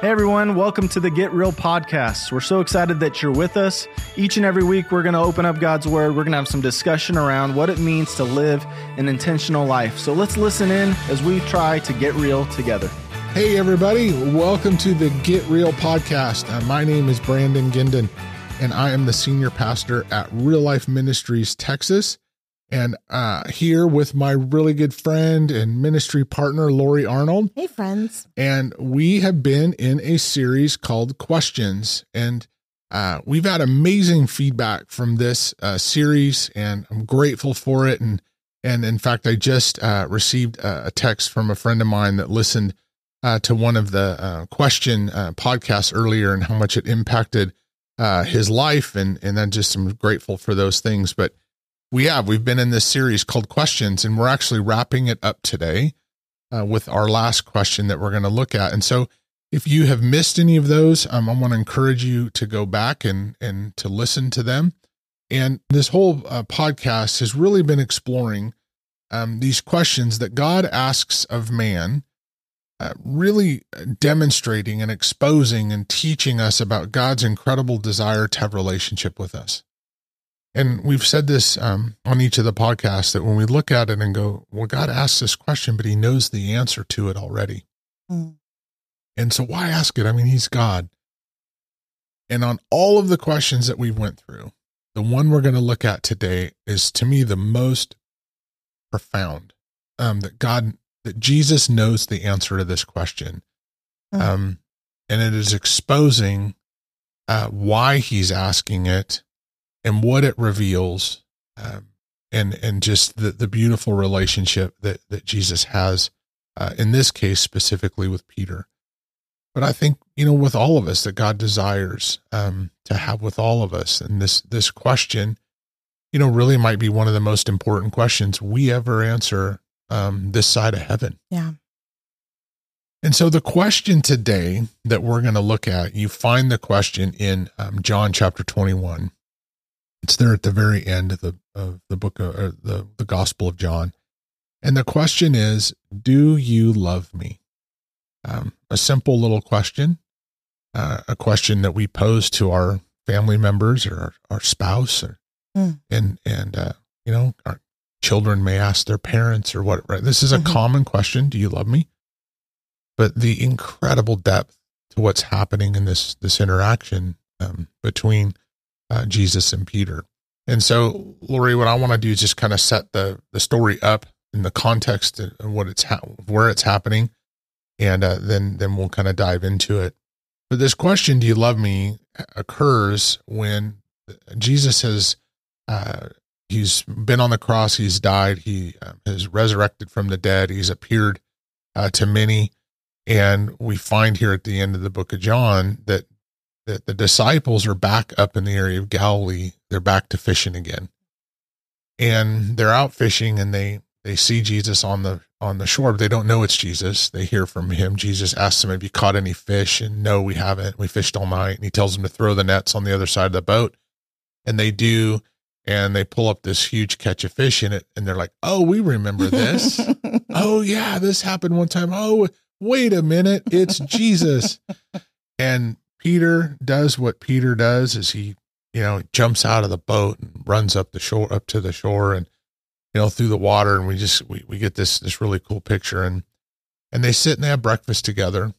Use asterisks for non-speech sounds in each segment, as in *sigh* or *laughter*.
Hey everyone, welcome to the Get Real podcast. We're so excited that you're with us. Each and every week, we're going to open up God's Word. We're going to have some discussion around what it means to live an intentional life. So let's listen in as we try to get real together. Hey, everybody, welcome to the Get Real podcast. Uh, my name is Brandon Guindon, and I am the senior pastor at Real Life Ministries, Texas and uh, here with my really good friend and ministry partner, Lori Arnold. Hey, friends. And we have been in a series called Questions. And uh, we've had amazing feedback from this uh, series, and I'm grateful for it. And and in fact, I just uh, received a text from a friend of mine that listened uh, to one of the uh, question podcasts earlier and how much it impacted his life. And and then just I'm grateful for those things. But we have. We've been in this series called Questions, and we're actually wrapping it up today uh, with our last question that we're going to look at. And so, if you have missed any of those, um, I want to encourage you to go back and and to listen to them. And this whole uh, podcast has really been exploring um, these questions that God asks of man, uh, really demonstrating and exposing and teaching us about God's incredible desire to have relationship with us. And we've said this um, on each of the podcasts that when we look at it and go, well, God asked this question, but he knows the answer to it already. Mm. And so why ask it? I mean, he's God. And on all of the questions that we went through, the one we're going to look at today is to me the most profound. Um, that God, that Jesus knows the answer to this question. Mm. Um, and it is exposing uh, why he's asking it and what it reveals, um, and and just the the beautiful relationship that that Jesus has uh, in this case specifically with Peter. But I think you know with all of us that God desires um, to have with all of us, and this this question, you know, really might be one of the most important questions we ever answer um, this side of heaven. Yeah. And so the question today that we're going to look at, you find the question in um, John chapter 21. It's there at the very end of the of the book of uh, the the Gospel of John, and the question is, "Do you love me?" Um, a simple little question, uh, a question that we pose to our family members or our, our spouse, or mm. and and uh, you know our children may ask their parents or what. Right? This is a mm-hmm. common question. Do you love me? But the incredible depth to what's happening in this this interaction um, between uh, Jesus and Peter. And so, Lori, what I want to do is just kind of set the the story up in the context and what it's ha- where it's happening, and uh, then then we'll kind of dive into it. But this question, "Do you love me?" occurs when Jesus has uh, he's been on the cross, he's died, he uh, has resurrected from the dead, he's appeared uh, to many, and we find here at the end of the book of John that that the disciples are back up in the area of Galilee. They're back to fishing again. And they're out fishing and they they see Jesus on the on the shore, but they don't know it's Jesus. They hear from him. Jesus asks them, Have you caught any fish? And no, we haven't. We fished all night. And he tells them to throw the nets on the other side of the boat. And they do. And they pull up this huge catch of fish in it. And they're like, Oh, we remember this. *laughs* oh, yeah, this happened one time. Oh, wait a minute. It's Jesus. And Peter does what Peter does is he, you know, jumps out of the boat and runs up the shore, up to the shore and, you know, through the water. And we just, we, we get this, this really cool picture and, and they sit and they have breakfast together.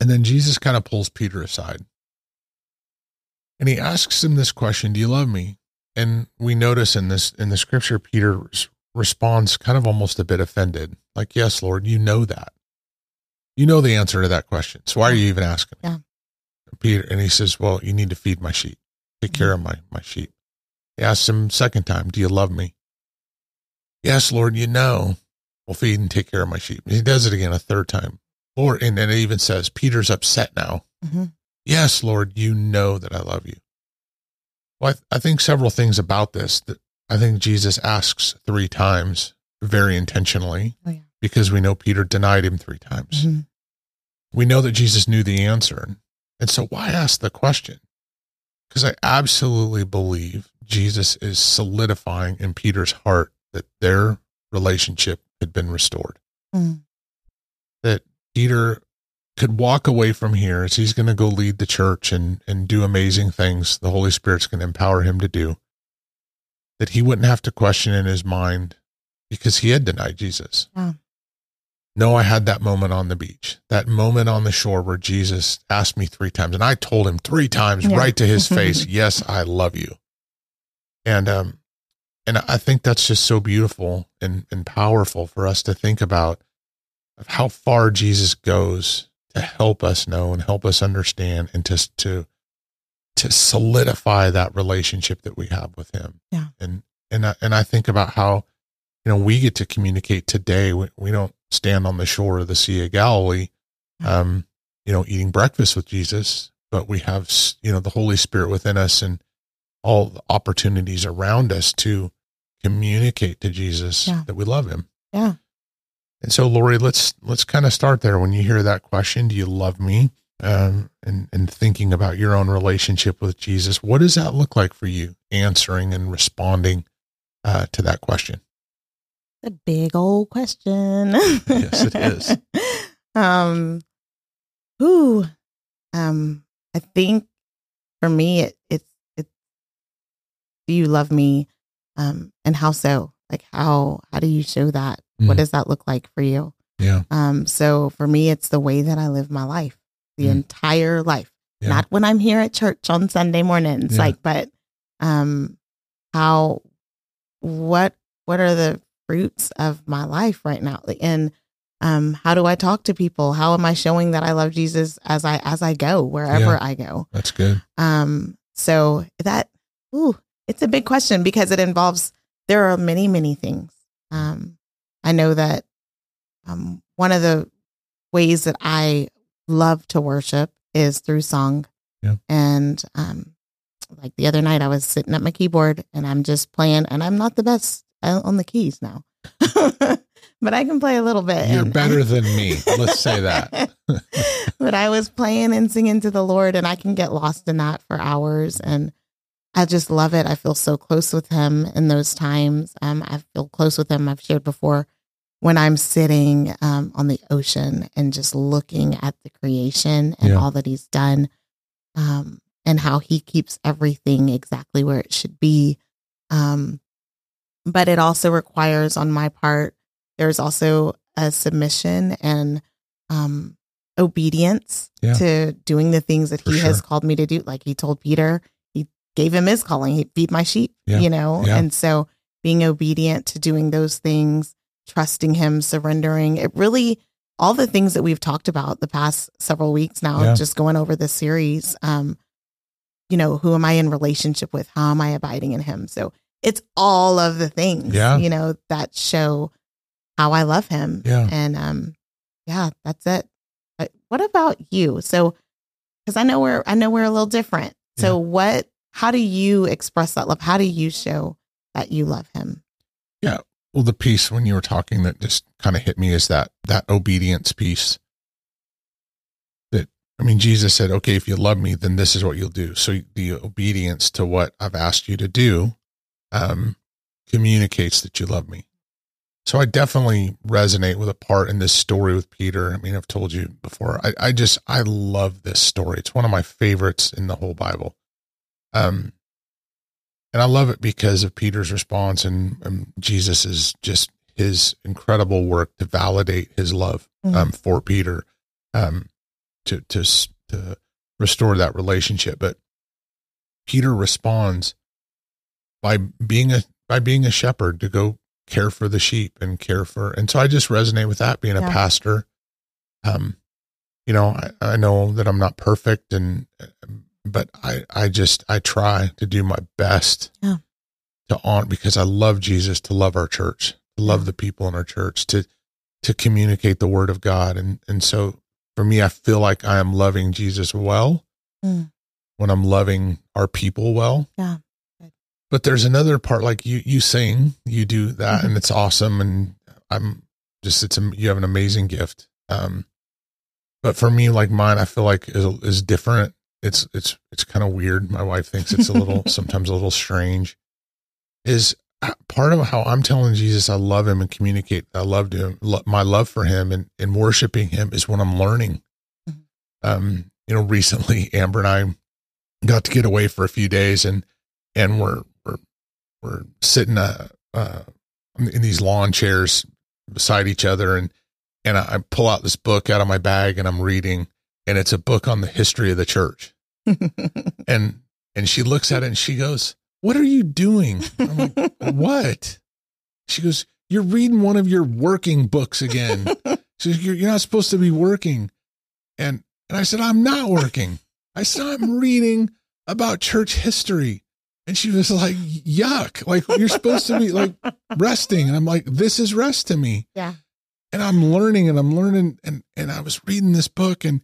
And then Jesus kind of pulls Peter aside and he asks him this question, do you love me? And we notice in this, in the scripture, Peter responds kind of almost a bit offended. Like, yes, Lord, you know that. You know the answer to that question. So why are you even asking? Yeah. Peter, and he says, Well, you need to feed my sheep, take care of my, my sheep. He asks him second time, Do you love me? Yes, Lord, you know. Well, feed and take care of my sheep. He does it again a third time. Lord, and then it even says, Peter's upset now. Mm-hmm. Yes, Lord, you know that I love you. Well, I, th- I think several things about this that I think Jesus asks three times very intentionally oh, yeah. because we know Peter denied him three times. Mm-hmm. We know that Jesus knew the answer. And so why ask the question? Because I absolutely believe Jesus is solidifying in Peter's heart that their relationship had been restored. Mm. That Peter could walk away from here as he's going to go lead the church and and do amazing things the holy spirit's going to empower him to do that he wouldn't have to question in his mind because he had denied jesus Yeah. No i had that moment on the beach that moment on the shore where jesus asked me three times and i told him three times Yeah. right to his *laughs* face yes i love you and um and i think that's just so beautiful and and powerful for us to think about of how far jesus goes to help us know and help us understand and to to to solidify that relationship that we have with him Yeah. and and I, and I think about how you know we get to communicate today we, we don't stand on the shore of the sea of galilee um you know eating breakfast with jesus but we have you know the holy spirit within us and all the opportunities around us to communicate to jesus Yeah. that we love him Yeah. and so, Lori, let's let's kind of start there. When you hear that question, do you love me? Um, and and thinking about your own relationship with Jesus, what does that look like for you? Answering and responding uh, to that question. A big old question. Yes, it is. *laughs* um, who, um, I think for me, it, it's it's do you love me, um, and how so? Like how how do you show that? What Mm. does that look like for you? Yeah, Um, so for me, it's the way that I live my life, the Mm. entire life, Yeah. not when I'm here at church on Sunday mornings, Yeah. like, but, um, how, what, what are the fruits of my life right now? And, um, how do I talk to people? How am I showing that I love Jesus as I, as I go, wherever Yeah. I go? that's good. Um, so that, ooh, it's a big question because it involves, there are many, many things. Um, I know that, um, one of the ways that I love to worship is through song. Yeah. And, um, like the other night I was sitting at my keyboard and I'm just playing and I'm not the best uh, on the keys now, *laughs* but I can play a little bit. You're and- better than me. *laughs* Let's say that. *laughs* but I was playing and singing to the Lord, and I can get lost in that for hours. And I just love it. I feel so close with Him in those times. Um, I feel close with Him. I've shared before when I'm sitting um, on the ocean and just looking at the creation and Yeah. all that He's done, um, and how He keeps everything exactly where it should be. Um, but it also requires, on my part, there's also a submission and um, obedience Yeah. to doing the things that For he has called me to do. Like he told Peter, he gave him his calling. He feed my sheep, Yeah. you know? Yeah. And so being obedient to doing those things, trusting him, surrendering, it really, all the things that we've talked about the past several weeks now, just going over this series, um, you know, who am I in relationship with? How am I abiding in him? So it's all of the things, Yeah. you know, that show how I love him. Yeah. And um, yeah, that's it. But what about you? So, because I know we're I know we're a little different. So, what? How do you express that love? How do you show that you love him? Yeah. Well, the piece when you were talking that just kind of hit me is that that obedience piece. That I mean, Jesus said, "Okay, if you love me, then this is what you'll do." So the obedience to what I've asked you to do um, communicates that you love me. So I definitely resonate with a part in this story with Peter. I mean, I've told you before. I, I just I love this story. It's one of my favorites in the whole Bible. Um, and I love it because of Peter's response and, and Jesus is just his incredible work to validate his love um, for Peter, um, to to to restore that relationship. But Peter responds by being a by being a shepherd to go care for the sheep and care for, and so I just resonate with that being a pastor. Um, you know, I, I know that I'm not perfect and but I, I just I try to do my best Yeah. to on because I love Jesus, to love our church, to love the people in our church, to to communicate the word of God. And and so for me, I feel like I am loving Jesus well Mm. when I'm loving our people well. Yeah. But there's another part like you you sing, you do that, Mhm. and it's awesome. And I'm just it's a, you have an amazing gift. Um, but for me, like mine, I feel like is is different. It's it's it's kind of weird. My wife thinks it's a little *laughs* sometimes a little strange. Is uh, part of how I'm telling Jesus I love him and communicate I love him, lo- my love for him and and worshiping him is when I'm learning. Mhm. um, you know, recently Amber and I got to get away for a few days and, and we're, we're sitting, uh, uh, in these lawn chairs beside each other and, and I, I pull out this book out of my bag and I'm reading and it's a book on the history of the church. *laughs* and, and she looks at it and she goes, what are you doing? I'm like, *laughs* what? She goes, you're reading one of your working books again. She goes, you're, you're not supposed to be working. And, and I said, I'm not working. I said, I'm reading about church history. And she was like, yuck. Like, you're supposed to be like *laughs* resting. And I'm like, this is rest to me. Yeah. And I'm learning and I'm learning. And, and I was reading this book and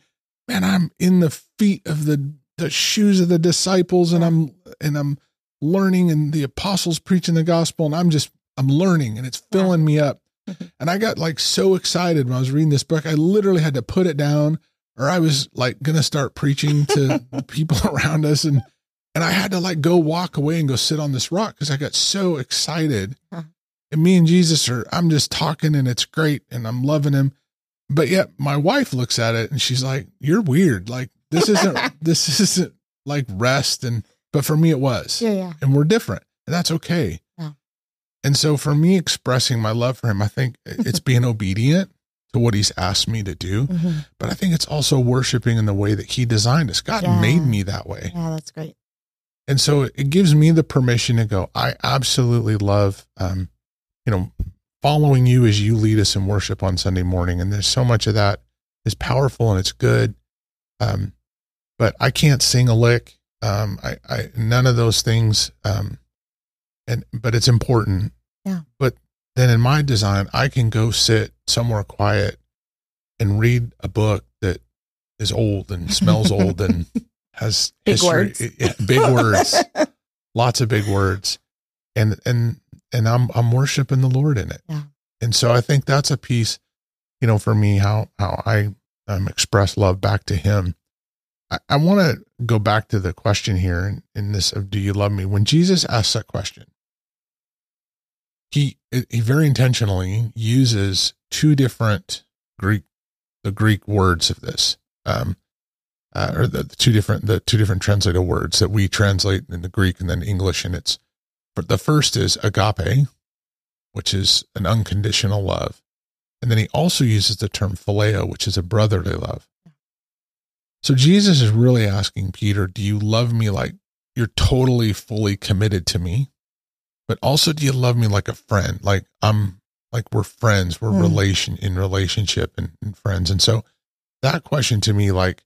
man, I'm in the feet of the, the shoes of the disciples and I'm, and I'm learning and the apostles preaching the gospel. And I'm just, I'm learning and it's filling me up. *laughs* And I got like so excited when I was reading this book. I literally had to put it down or I was like going to start preaching to *laughs* people around us and and I had to like go walk away and go sit on this rock cuz I got so excited. Huh. And me and Jesus are I'm just talking and it's great and I'm loving him. But yet my wife looks at it and she's like, "You're weird. Like this isn't *laughs* this isn't like rest and but for me it was. Yeah, yeah. And we're different. And that's okay. Yeah. And so for me expressing my love for him, I think it's *laughs* being obedient to what he's asked me to do. Mhm. But I think it's also worshiping in the way that he designed us. God Yeah. made me that way. Yeah, that's great. And so it gives me the permission to go, I absolutely love, um, you know, following you as you lead us in worship on Sunday morning. And there's so much of that is powerful and it's good. Um, but I can't sing a lick. Um, I, I, none of those things. Um, and, but it's important. Yeah. But then in my design, I can go sit somewhere quiet and read a book that is old and smells old and *laughs* has Big history, words. big words, *laughs* lots of big words, and and and I'm I'm worshiping the Lord in it. Yeah. And so I think that's a piece, you know, for me how how I um, express love back to Him. I, I want to go back to the question here in, in this of Do you love me? When Jesus asks that question, he he very intentionally uses two different Greek the Greek words of this. Um, uh, or the, the two different the two different translated words that we translate into Greek and then English, and it's but the first is agape, which is an unconditional love, and then he also uses the term phileo, which is a brotherly love. So Jesus is really asking Peter, "Do you love me like you're totally fully committed to me, but also do you love me like a friend, like I'm like we're friends, we're Hmm. relation in relationship and, and friends?" And so that question to me, like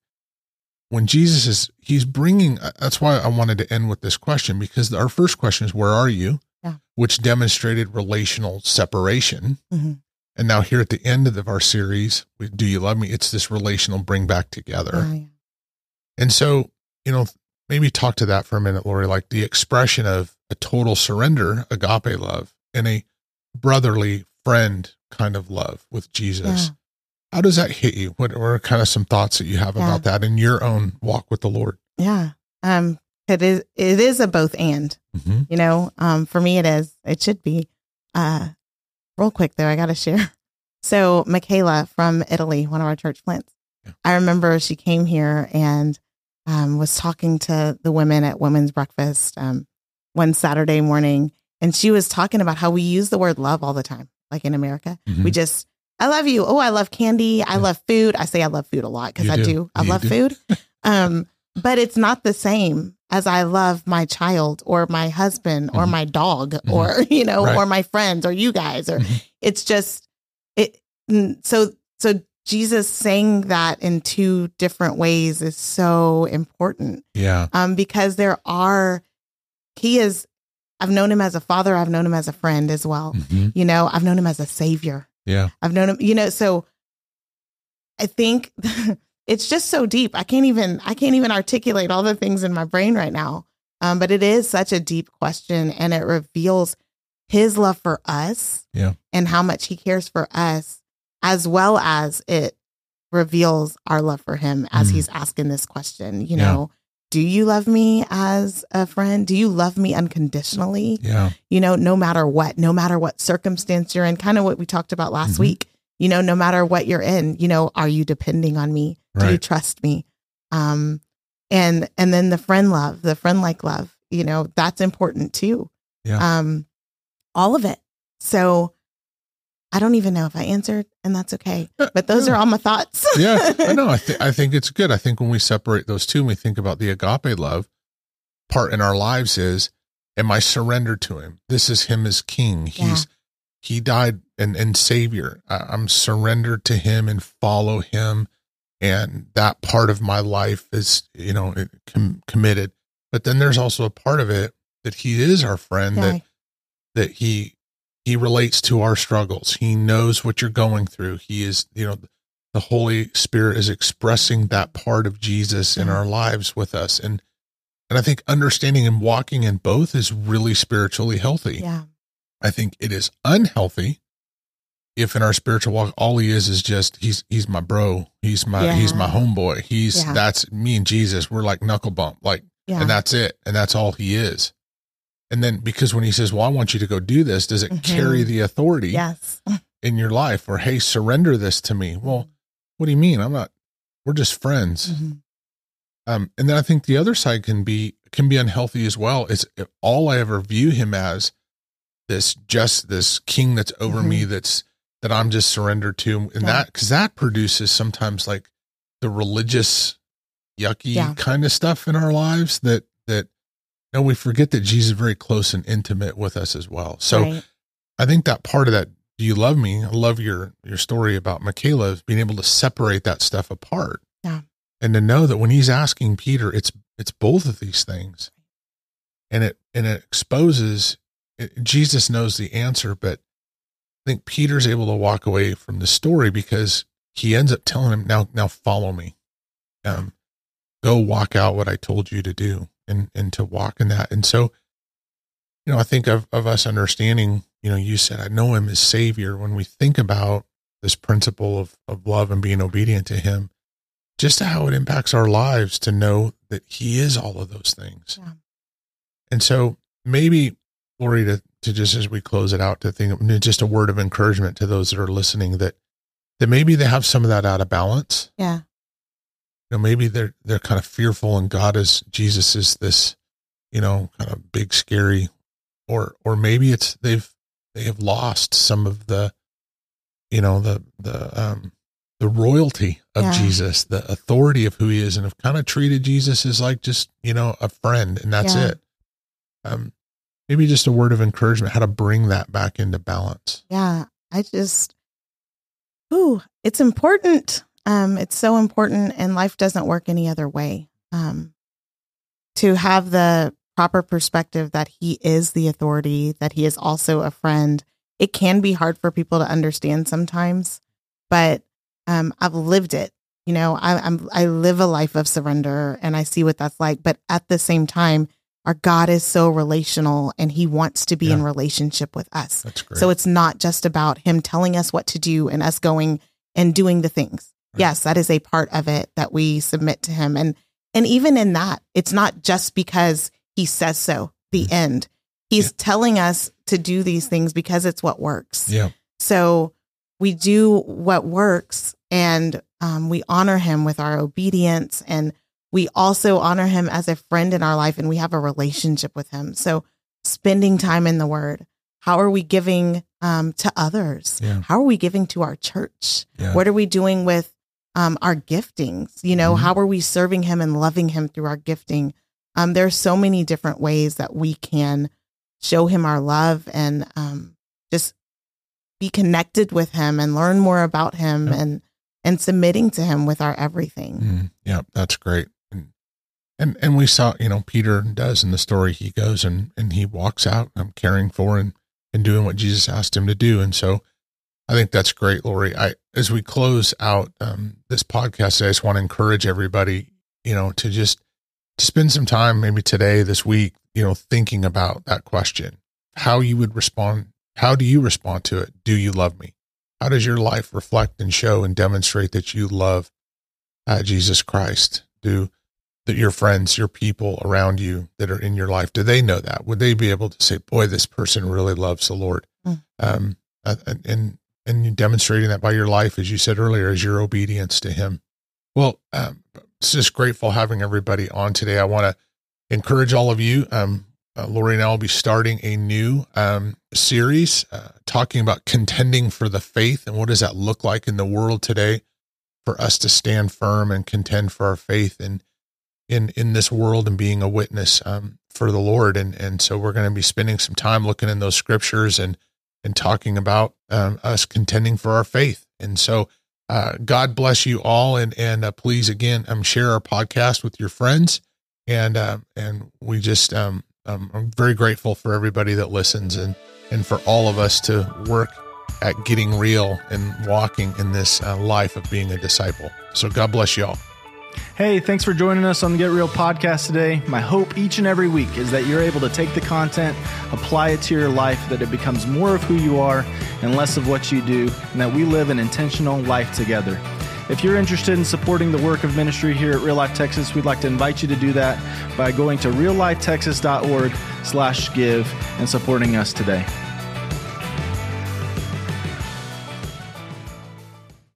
when Jesus is, he's bringing, uh, that's why I wanted to end with this question because our first question is, Where are you? Yeah. Which demonstrated relational separation. Mhm. And now, here at the end of the- our series, with Do You Love Me? It's this relational bring back together. Yeah. And so, you know, maybe talk to that for a minute, Lori, like the expression of a total surrender, agape love, and a brotherly friend kind of love with Jesus. Yeah. How does that hit you? What are kind of some thoughts that you have Yeah. about that in your own walk with the Lord? Yeah. Um, it is it is a both and, Mm-hmm. you know. Um, for me it is. It should be. Uh real quick though, I gotta share. *laughs* So Michaela from Italy, one of our church plants, Yeah. I remember she came here and um was talking to the women at women's breakfast um one Saturday morning and she was talking about how we use the word love all the time, like in America. Mm-hmm. We just I love you. Oh, I love candy. I Yeah. love food. I say I love food a lot because I do. do. I You love do. food. *laughs* Um, but it's not the same as I love my child or my husband or Mhm. my dog Mhm. or *laughs* you know Right. or my friends or you guys or Mhm. it's just it so so Jesus saying that in two different ways is so important Yeah. um because there are he is I've known him as a father I've known him as a friend as well Mhm. you know I've known him as a savior Yeah. I've known him, you know, so I think *laughs* it's just so deep. I can't even I can't even articulate all the things in my brain right now. Um, but it is such a deep question and it reveals his love for us Yeah. and how much he cares for us, as well as it reveals our love for him as Mm. he's asking this question, you Yeah. know. Do you love me as a friend? Do you love me unconditionally? Yeah. you know, no matter what, no matter what circumstance you're in, kind of what we talked about last Mhm. week. You know, no matter what you're in, you know, are you depending on me? Do you trust me? Um, and and then the friend love, the friend like love, you know, that's important too. Yeah. Um, all of it. So I don't even know if I answered, and that's okay. Uh, But those yeah. are all my thoughts. *laughs* yeah, I know. I, *laughs* th- I think it's good. I think when we separate those two and we think about the agape love part in our lives is, am I surrendered to him? This is him as king. He's, he died and, and savior. I, I'm surrendered to him and follow him. And that part of my life is, you know, it, com- committed. But then there's also a part of it that he is our friend Yeah. that, that he, he relates to our struggles. He knows what you're going through. He is, you know, the Holy Spirit is expressing that part of Jesus in mm-hmm. our lives with us. And and I think understanding and walking in both is really spiritually healthy. yeah. I think it is unhealthy if in our spiritual walk all he is is just he's he's my bro, he's my he's my homeboy. He's Yeah. that's me and Jesus. We're like knuckle bump, like Yeah. and that's it. And that's all he is. And then because when he says, Well, I want you to go do this, does it Mhm. carry the authority? yes. *laughs* in your life or hey surrender this to me well what do you mean i'm not we're just friends Mhm. um and then i think the other side can be can be unhealthy as well is all i ever view him as this just this king that's over me that's that i'm just surrendered to and Mm-hmm. Yeah. that because that produces sometimes like the religious yucky Yeah. kind of stuff in our lives that that and we forget that jesus is very close and intimate with us as well so Right. I think that part of that, do you love me? I love your your story about Michaela being able to separate that stuff apart. Yeah. And to know that when he's asking Peter, it's it's both of these things. And it and it exposes it, Jesus knows the answer, but I think Peter's able to walk away from the story because he ends up telling him, Now now follow me. Um go walk out what I told you to do and and to walk in that. And so you know, I think of, of us understanding, you know, you said, I know him as savior. When we think about this principle of, of love and being obedient to him, just how it impacts our lives to know that he is all of those things. Yeah. And so maybe, Lori, to, to just as we close it out, to think just a word of encouragement to those that are listening that, that maybe they have some of that out of balance. Yeah. You know, maybe they're, they're kind of fearful and God is, Jesus is this, you know, kind of big, scary or or maybe it's they've they have lost some of the you know the the um the royalty of Yeah. Jesus, the authority of who he is and have kind of treated Jesus as like just, you know, a friend and that's Yeah. it. Um maybe just a word of encouragement how to bring that back into balance. Yeah. I just, ooh, it's important. Um, it's so important, and life doesn't work any other way. Um, to have the proper perspective that he is the authority, that he is also a friend. It can be hard for people to understand sometimes, but um, I've lived it. You know, I, I'm I live a life of surrender, and I see what that's like. But at the same time, our God is so relational, and He wants to be in relationship with us. That's great. So it's not just about him telling us what to do and us going and doing the things. Yes, that is a part of it that we submit to him. And and even in that, it's not just because he says so, the Mhm. end. He's Yeah. telling us to do these things because it's what works. yeah. So we do what works and um, we honor him with our obedience and we also honor him as a friend in our life and we have a relationship with him. So spending time in the word. How are we giving um, to others? Yeah. How are we giving to our church? Yeah. What are we doing with um, our giftings? You know, Mhm. how are we serving him and loving him through our gifting? Um, there are so many different ways that we can show him our love and um, just be connected with him and learn more about him and and submitting to him with our everything. Mm, yeah, that's great. And, and and we saw, you know, Peter does in the story. He goes and and he walks out, um, caring for and and doing what Jesus asked him to do. And so, I think that's great, Lori. I as we close out um, this podcast, I just want to encourage everybody, you know, to just to spend some time, maybe today, this week, you know, thinking about that question, how you would respond. How do you respond to it? Do you love me? How does your life reflect and show and demonstrate that you love uh, Jesus Christ? Do that your friends, your people around you that are in your life, do they know that? Would they be able to say, "Boy, this person really loves the Lord"? Mm. Um, uh, and and and demonstrating that by your life, as you said earlier, as your obedience to Him. Well, um, it's just grateful having everybody on today. I want to encourage all of you. Um, uh, Lori and I will be starting a new um, series uh, talking about contending for the faith and what does that look like in the world today for us to stand firm and contend for our faith and in in this world and being a witness um, for the Lord. And and so we're going to be spending some time looking in those scriptures and and talking about um, us contending for our faith. And so uh, God bless you all, and and uh, please again um, share our podcast with your friends. And uh, and we just um, um, I'm very grateful for everybody that listens and and for all of us to work at getting real and walking in this uh, life of being a disciple. So God bless you all. Hey, thanks for joining us on the Get Real podcast today. My hope each and every week is that you're able to take the content, apply it to your life, that it becomes more of who you are and less of what you do, and that we live an intentional life together. If you're interested in supporting the work of ministry here at Real Life Texas, we'd like to invite you to do that by going to reallifetexas.org slash give and supporting us today.